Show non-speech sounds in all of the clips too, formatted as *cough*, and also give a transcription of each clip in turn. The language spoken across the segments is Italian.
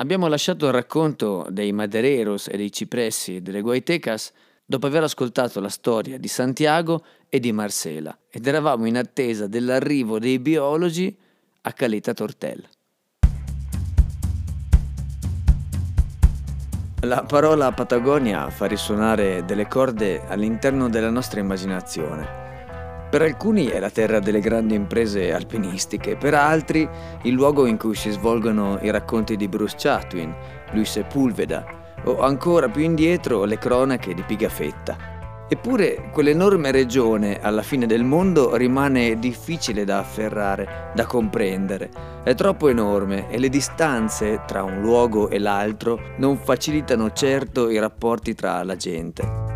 Abbiamo lasciato il racconto dei madereros e dei cipressi delle guaitecas dopo aver ascoltato la storia di Santiago e di Marcela ed eravamo in attesa dell'arrivo dei biologi a Caleta Tortel. La parola Patagonia fa risuonare delle corde all'interno della nostra immaginazione. Per alcuni è la terra delle grandi imprese alpinistiche, per altri il luogo in cui si svolgono i racconti di Bruce Chatwin, Luis Sepulveda o ancora più indietro le cronache di Pigafetta. Eppure quell'enorme regione alla fine del mondo rimane difficile da afferrare, da comprendere. È troppo enorme e le distanze tra un luogo e l'altro non facilitano certo i rapporti tra la gente.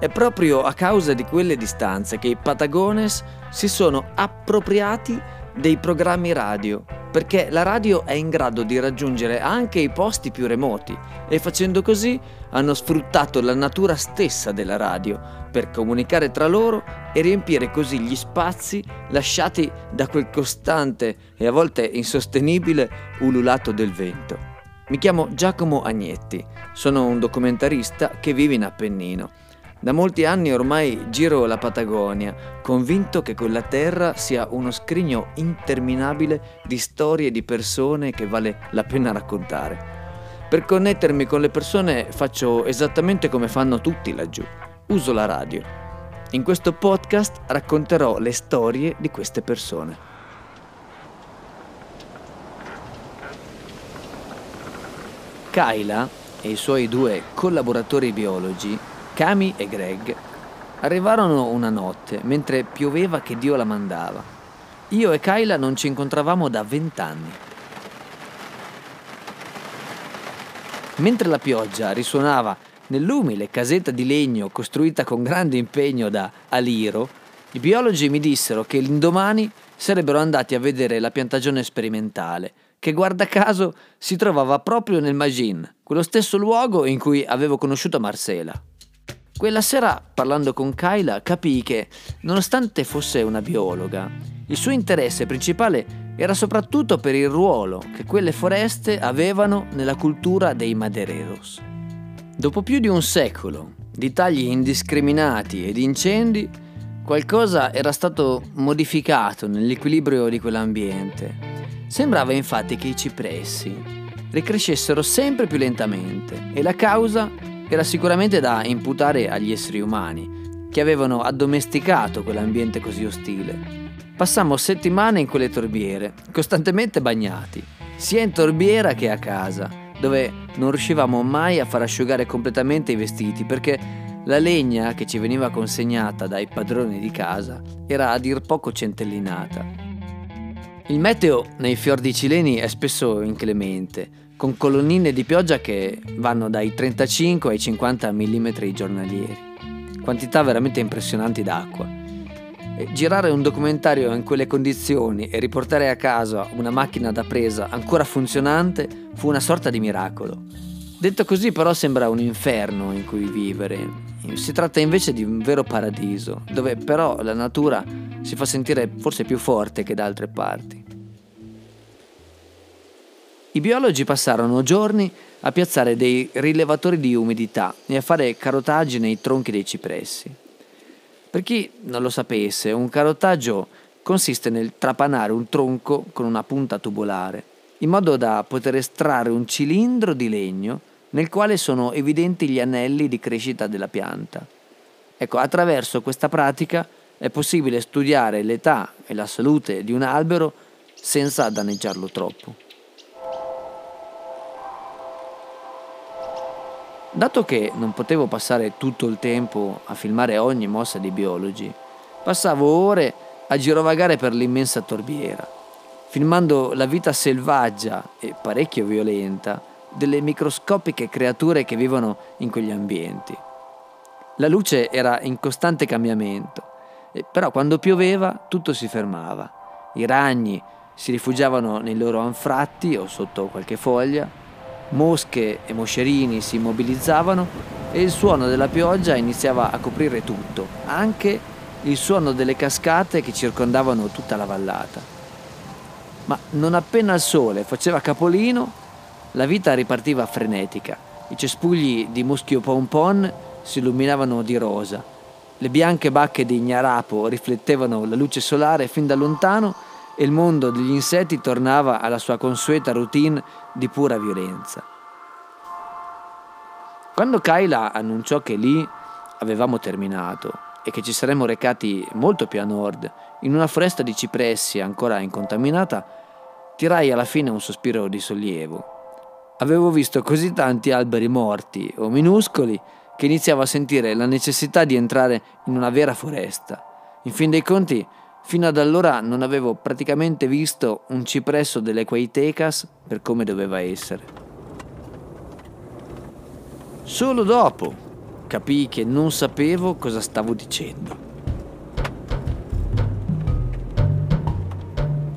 È proprio a causa di quelle distanze che i Patagones si sono appropriati dei programmi radio, perché la radio è in grado di raggiungere anche i posti più remoti e facendo così hanno sfruttato la natura stessa della radio per comunicare tra loro e riempire così gli spazi lasciati da quel costante e a volte insostenibile ululato del vento. Mi chiamo Giacomo Agnetti, sono un documentarista che vive in Appennino da molti anni ormai giro la Patagonia, convinto che quella terra sia uno scrigno interminabile di storie di persone che vale la pena raccontare. Per connettermi con le persone faccio esattamente come fanno tutti laggiù. Uso la radio. In questo podcast racconterò le storie di queste persone. Kyla e i suoi due collaboratori biologi Cami e Greg arrivarono una notte mentre pioveva che Dio la mandava. Io e Kyla non ci incontravamo da vent'anni. Mentre la pioggia risuonava nell'umile casetta di legno costruita con grande impegno da Aliro, i biologi mi dissero che l'indomani sarebbero andati a vedere la piantagione sperimentale, che guarda caso si trovava proprio nel Magin, quello stesso luogo in cui avevo conosciuto Marcela. Quella sera, parlando con Kyla, capii che, nonostante fosse una biologa, il suo interesse principale era soprattutto per il ruolo che quelle foreste avevano nella cultura dei madereros. Dopo più di un secolo di tagli indiscriminati e di incendi, qualcosa era stato modificato nell'equilibrio di quell'ambiente. Sembrava infatti che i cipressi ricrescessero sempre più lentamente e la causa era sicuramente da imputare agli esseri umani, che avevano addomesticato quell'ambiente così ostile. Passammo settimane in quelle torbiere, costantemente bagnati, sia in torbiera che a casa, dove non riuscivamo mai a far asciugare completamente i vestiti perché la legna che ci veniva consegnata dai padroni di casa era a dir poco centellinata. Il meteo nei fiordi cileni è spesso inclemente, con colonnine di pioggia che vanno dai 35 ai 50 mm giornalieri, quantità veramente impressionanti d'acqua. E girare un documentario in quelle condizioni e riportare a casa una macchina da presa ancora funzionante fu una sorta di miracolo. Detto così però sembra un inferno in cui vivere. Si tratta invece di un vero paradiso, dove però la natura si fa sentire forse più forte che da altre parti. I biologi passarono giorni a piazzare dei rilevatori di umidità e a fare carotaggi nei tronchi dei cipressi. Per chi non lo sapesse, un carotaggio consiste nel trapanare un tronco con una punta tubolare, in modo da poter estrarre un cilindro di legno nel quale sono evidenti gli anelli di crescita della pianta. Ecco, attraverso questa pratica è possibile studiare l'età e la salute di un albero senza danneggiarlo troppo. Dato che non potevo passare tutto il tempo a filmare ogni mossa dei biologi, passavo ore a girovagare per l'immensa torbiera, filmando la vita selvaggia e parecchio violenta delle microscopiche creature che vivono in quegli ambienti. La luce era in costante cambiamento, però quando pioveva tutto si fermava. I ragni si rifugiavano nei loro anfratti o sotto qualche foglia, Mosche e moscerini si immobilizzavano e il suono della pioggia iniziava a coprire tutto, anche il suono delle cascate che circondavano tutta la vallata. ma non appena il sole faceva capolino, la vita ripartiva frenetica. I cespugli di muschio pompon si illuminavano di rosa. Le bianche bacche di ignarapo riflettevano la luce solare fin da lontano e il mondo degli insetti tornava alla sua consueta routine di pura violenza. Quando Kyla annunciò che lì avevamo terminato e che ci saremmo recati molto più a nord, in una foresta di cipressi ancora incontaminata, tirai alla fine un sospiro di sollievo. Avevo visto così tanti alberi morti o minuscoli che iniziavo a sentire la necessità di entrare in una vera foresta. In fin dei conti, fino ad allora non avevo praticamente visto un cipresso delle Quaitecas per come doveva essere. Solo dopo capii che non sapevo cosa stavo dicendo.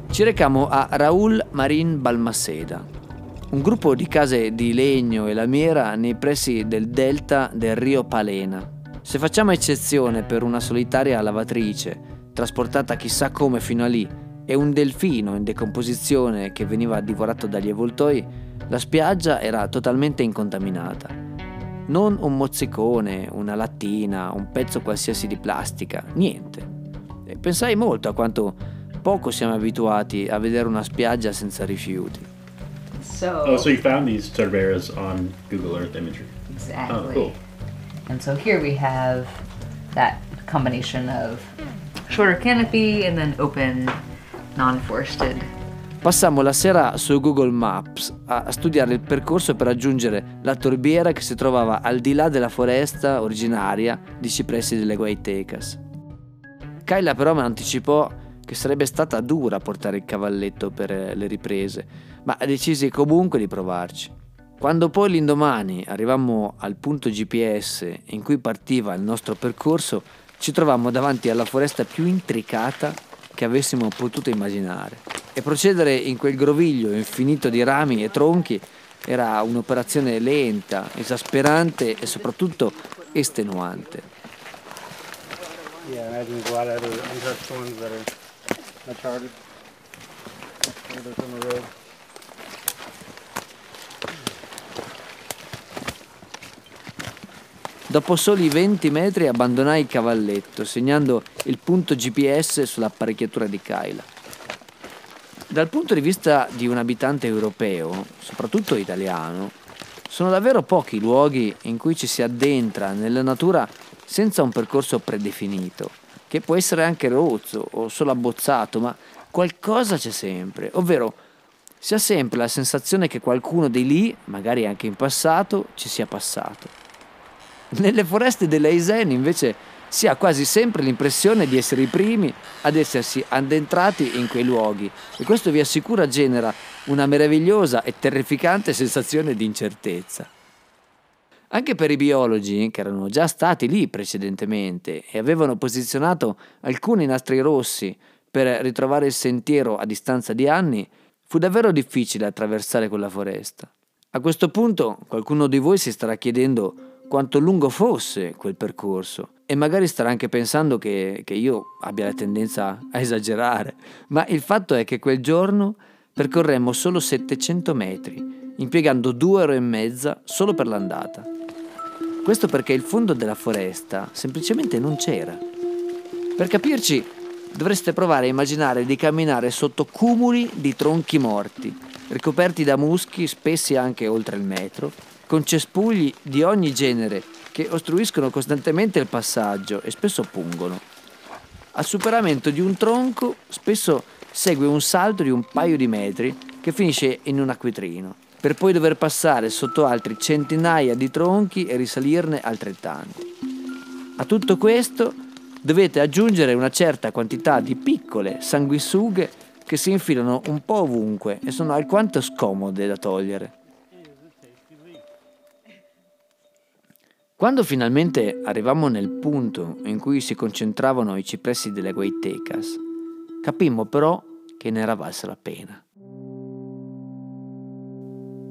Ci recamo a Raúl Marín Balmaceda, un gruppo di case di legno e lamiera nei pressi del delta del Rio Palena. Se facciamo eccezione per una solitaria lavatrice, trasportata chissà come fino a lì, e un delfino in decomposizione che veniva divorato dagli avvoltoi, la spiaggia era totalmente incontaminata. Non un mozzicone, una lattina, un pezzo qualsiasi di plastica, niente. E pensai molto a quanto poco siamo abituati a vedere una spiaggia senza rifiuti. So, oh, so you found these areas on Google Earth imagery. Exactly. Oh, cool. And so here we have that combination of shorter canopy and then open, non-forested Passammo la sera su Google Maps a studiare il percorso per raggiungere la torbiera che si trovava al di là della foresta originaria di cipressi delle Guaitecas. Kyla però mi anticipò che sarebbe stata dura portare il cavalletto per le riprese, ma decisi comunque di provarci. Quando poi l'indomani arrivammo al punto GPS in cui partiva il nostro percorso, ci trovammo davanti alla foresta più intricata che avessimo potuto immaginare. E procedere in quel groviglio infinito di rami e tronchi era un'operazione lenta, esasperante e soprattutto estenuante. Yeah, imagine Dopo soli 20 metri abbandonai il cavalletto, segnando il punto GPS sull'apparecchiatura di Kyla. Dal punto di vista di un abitante europeo, soprattutto italiano, sono davvero pochi i luoghi in cui ci si addentra nella natura senza un percorso predefinito, che può essere anche rozzo o solo abbozzato, ma qualcosa c'è sempre, ovvero si ha sempre la sensazione che qualcuno di lì, magari anche in passato, ci sia passato. Nelle foreste dell'Eisen invece si ha quasi sempre l'impressione di essere i primi ad essersi addentrati in quei luoghi e questo vi assicura genera una meravigliosa e terrificante sensazione di incertezza. Anche per i biologi, che erano già stati lì precedentemente e avevano posizionato alcuni nastri rossi per ritrovare il sentiero a distanza di anni, fu davvero difficile attraversare quella foresta. A questo punto qualcuno di voi si starà chiedendo quanto lungo fosse quel percorso e magari starà anche pensando che, che io abbia la tendenza a esagerare, ma il fatto è che quel giorno percorremmo solo 700 metri, impiegando due ore e mezza solo per l'andata. Questo perché il fondo della foresta semplicemente non c'era. Per capirci, dovreste provare a immaginare di camminare sotto cumuli di tronchi morti, ricoperti da muschi spessi anche oltre il metro, con cespugli di ogni genere che ostruiscono costantemente il passaggio e spesso pungono. Al superamento di un tronco spesso segue un salto di un paio di metri che finisce in un acquitrino, per poi dover passare sotto altri centinaia di tronchi e risalirne altrettanti. A tutto questo dovete aggiungere una certa quantità di piccole sanguisughe che si infilano un po' ovunque e sono alquanto scomode da togliere. Quando finalmente arrivammo nel punto in cui si concentravano i cipressi delle Guaitecas, capimmo però che ne era valsa la pena.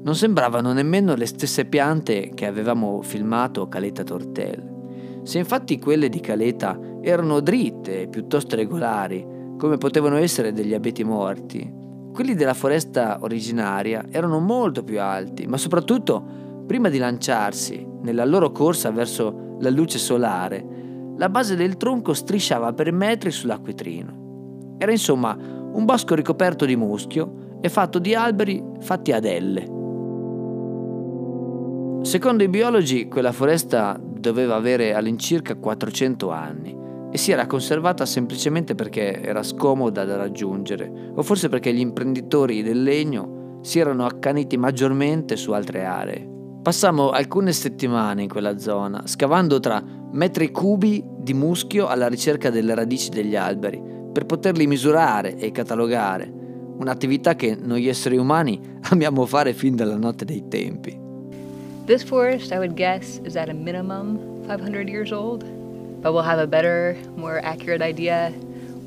Non sembravano nemmeno le stesse piante che avevamo filmato a Caleta Tortel. Se infatti quelle di Caleta erano dritte e piuttosto regolari, come potevano essere degli abeti morti, Quelli della foresta originaria erano molto più alti, ma soprattutto, prima di lanciarsi nella loro corsa verso la luce solare, la base del tronco strisciava per metri sull'acquetrino. Era insomma un bosco ricoperto di muschio e fatto di alberi fatti ad elle. Secondo i biologi, quella foresta doveva avere all'incirca 400 anni e si era conservata semplicemente perché era scomoda da raggiungere, o forse perché gli imprenditori del legno si erano accaniti maggiormente su altre aree. Passammo alcune settimane in quella zona, scavando tra metri cubi di muschio alla ricerca delle radici degli alberi, per poterli misurare e catalogare, un'attività che noi esseri umani *laughs* amiamo fare fin dalla notte dei tempi. This forest, I would guess, is at a minimum 500 years old. but we'll have a better, more accurate idea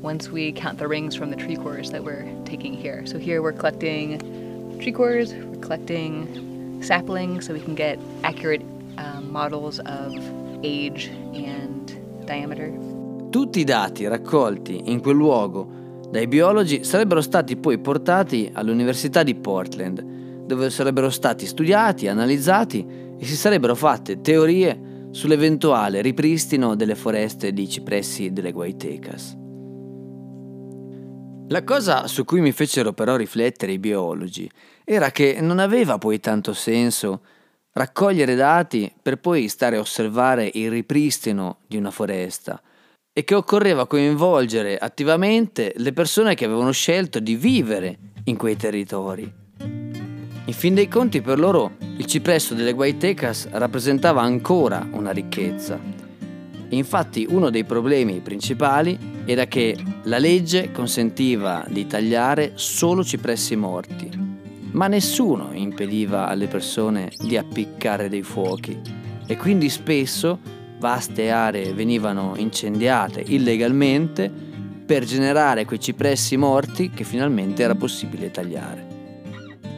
once we count the rings from the tree cores that we're taking here. So here we're collecting tree cores, we're collecting saplings so we can get accurate um, models of age and diameter. Tutti i dati raccolti in quel luogo dai biologi sarebbero stati poi portati all'Università di Portland, dove sarebbero stati studiati, analizzati e si sarebbero fatte teorie sull'eventuale ripristino delle foreste di cipressi delle Guaitecas. La cosa su cui mi fecero però riflettere i biologi era che non aveva poi tanto senso raccogliere dati per poi stare a osservare il ripristino di una foresta e che occorreva coinvolgere attivamente le persone che avevano scelto di vivere in quei territori. In fin dei conti per loro il cipresso delle Guaitecas rappresentava ancora una ricchezza. Infatti uno dei problemi principali era che la legge consentiva di tagliare solo cipressi morti, ma nessuno impediva alle persone di appiccare dei fuochi e quindi spesso vaste aree venivano incendiate illegalmente per generare quei cipressi morti che finalmente era possibile tagliare.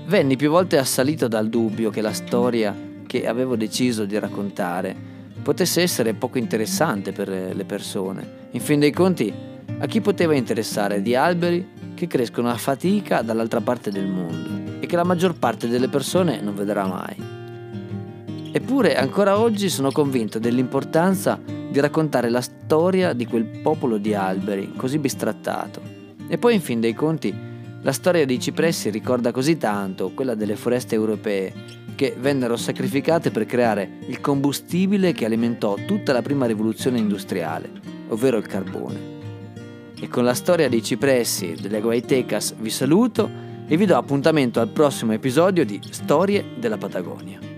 Venni più volte assalito dal dubbio che la storia che avevo deciso di raccontare potesse essere poco interessante per le persone. In fin dei conti, a chi poteva interessare di alberi che crescono a fatica dall'altra parte del mondo e che la maggior parte delle persone non vedrà mai. Eppure ancora oggi sono convinto dell'importanza di raccontare la storia di quel popolo di alberi così bistrattato. E poi in fin dei conti la storia dei cipressi ricorda così tanto quella delle foreste europee che vennero sacrificate per creare il combustibile che alimentò tutta la prima rivoluzione industriale, ovvero il carbone. E con la storia dei cipressi delle Guaitecas vi saluto e vi do appuntamento al prossimo episodio di Storie della Patagonia.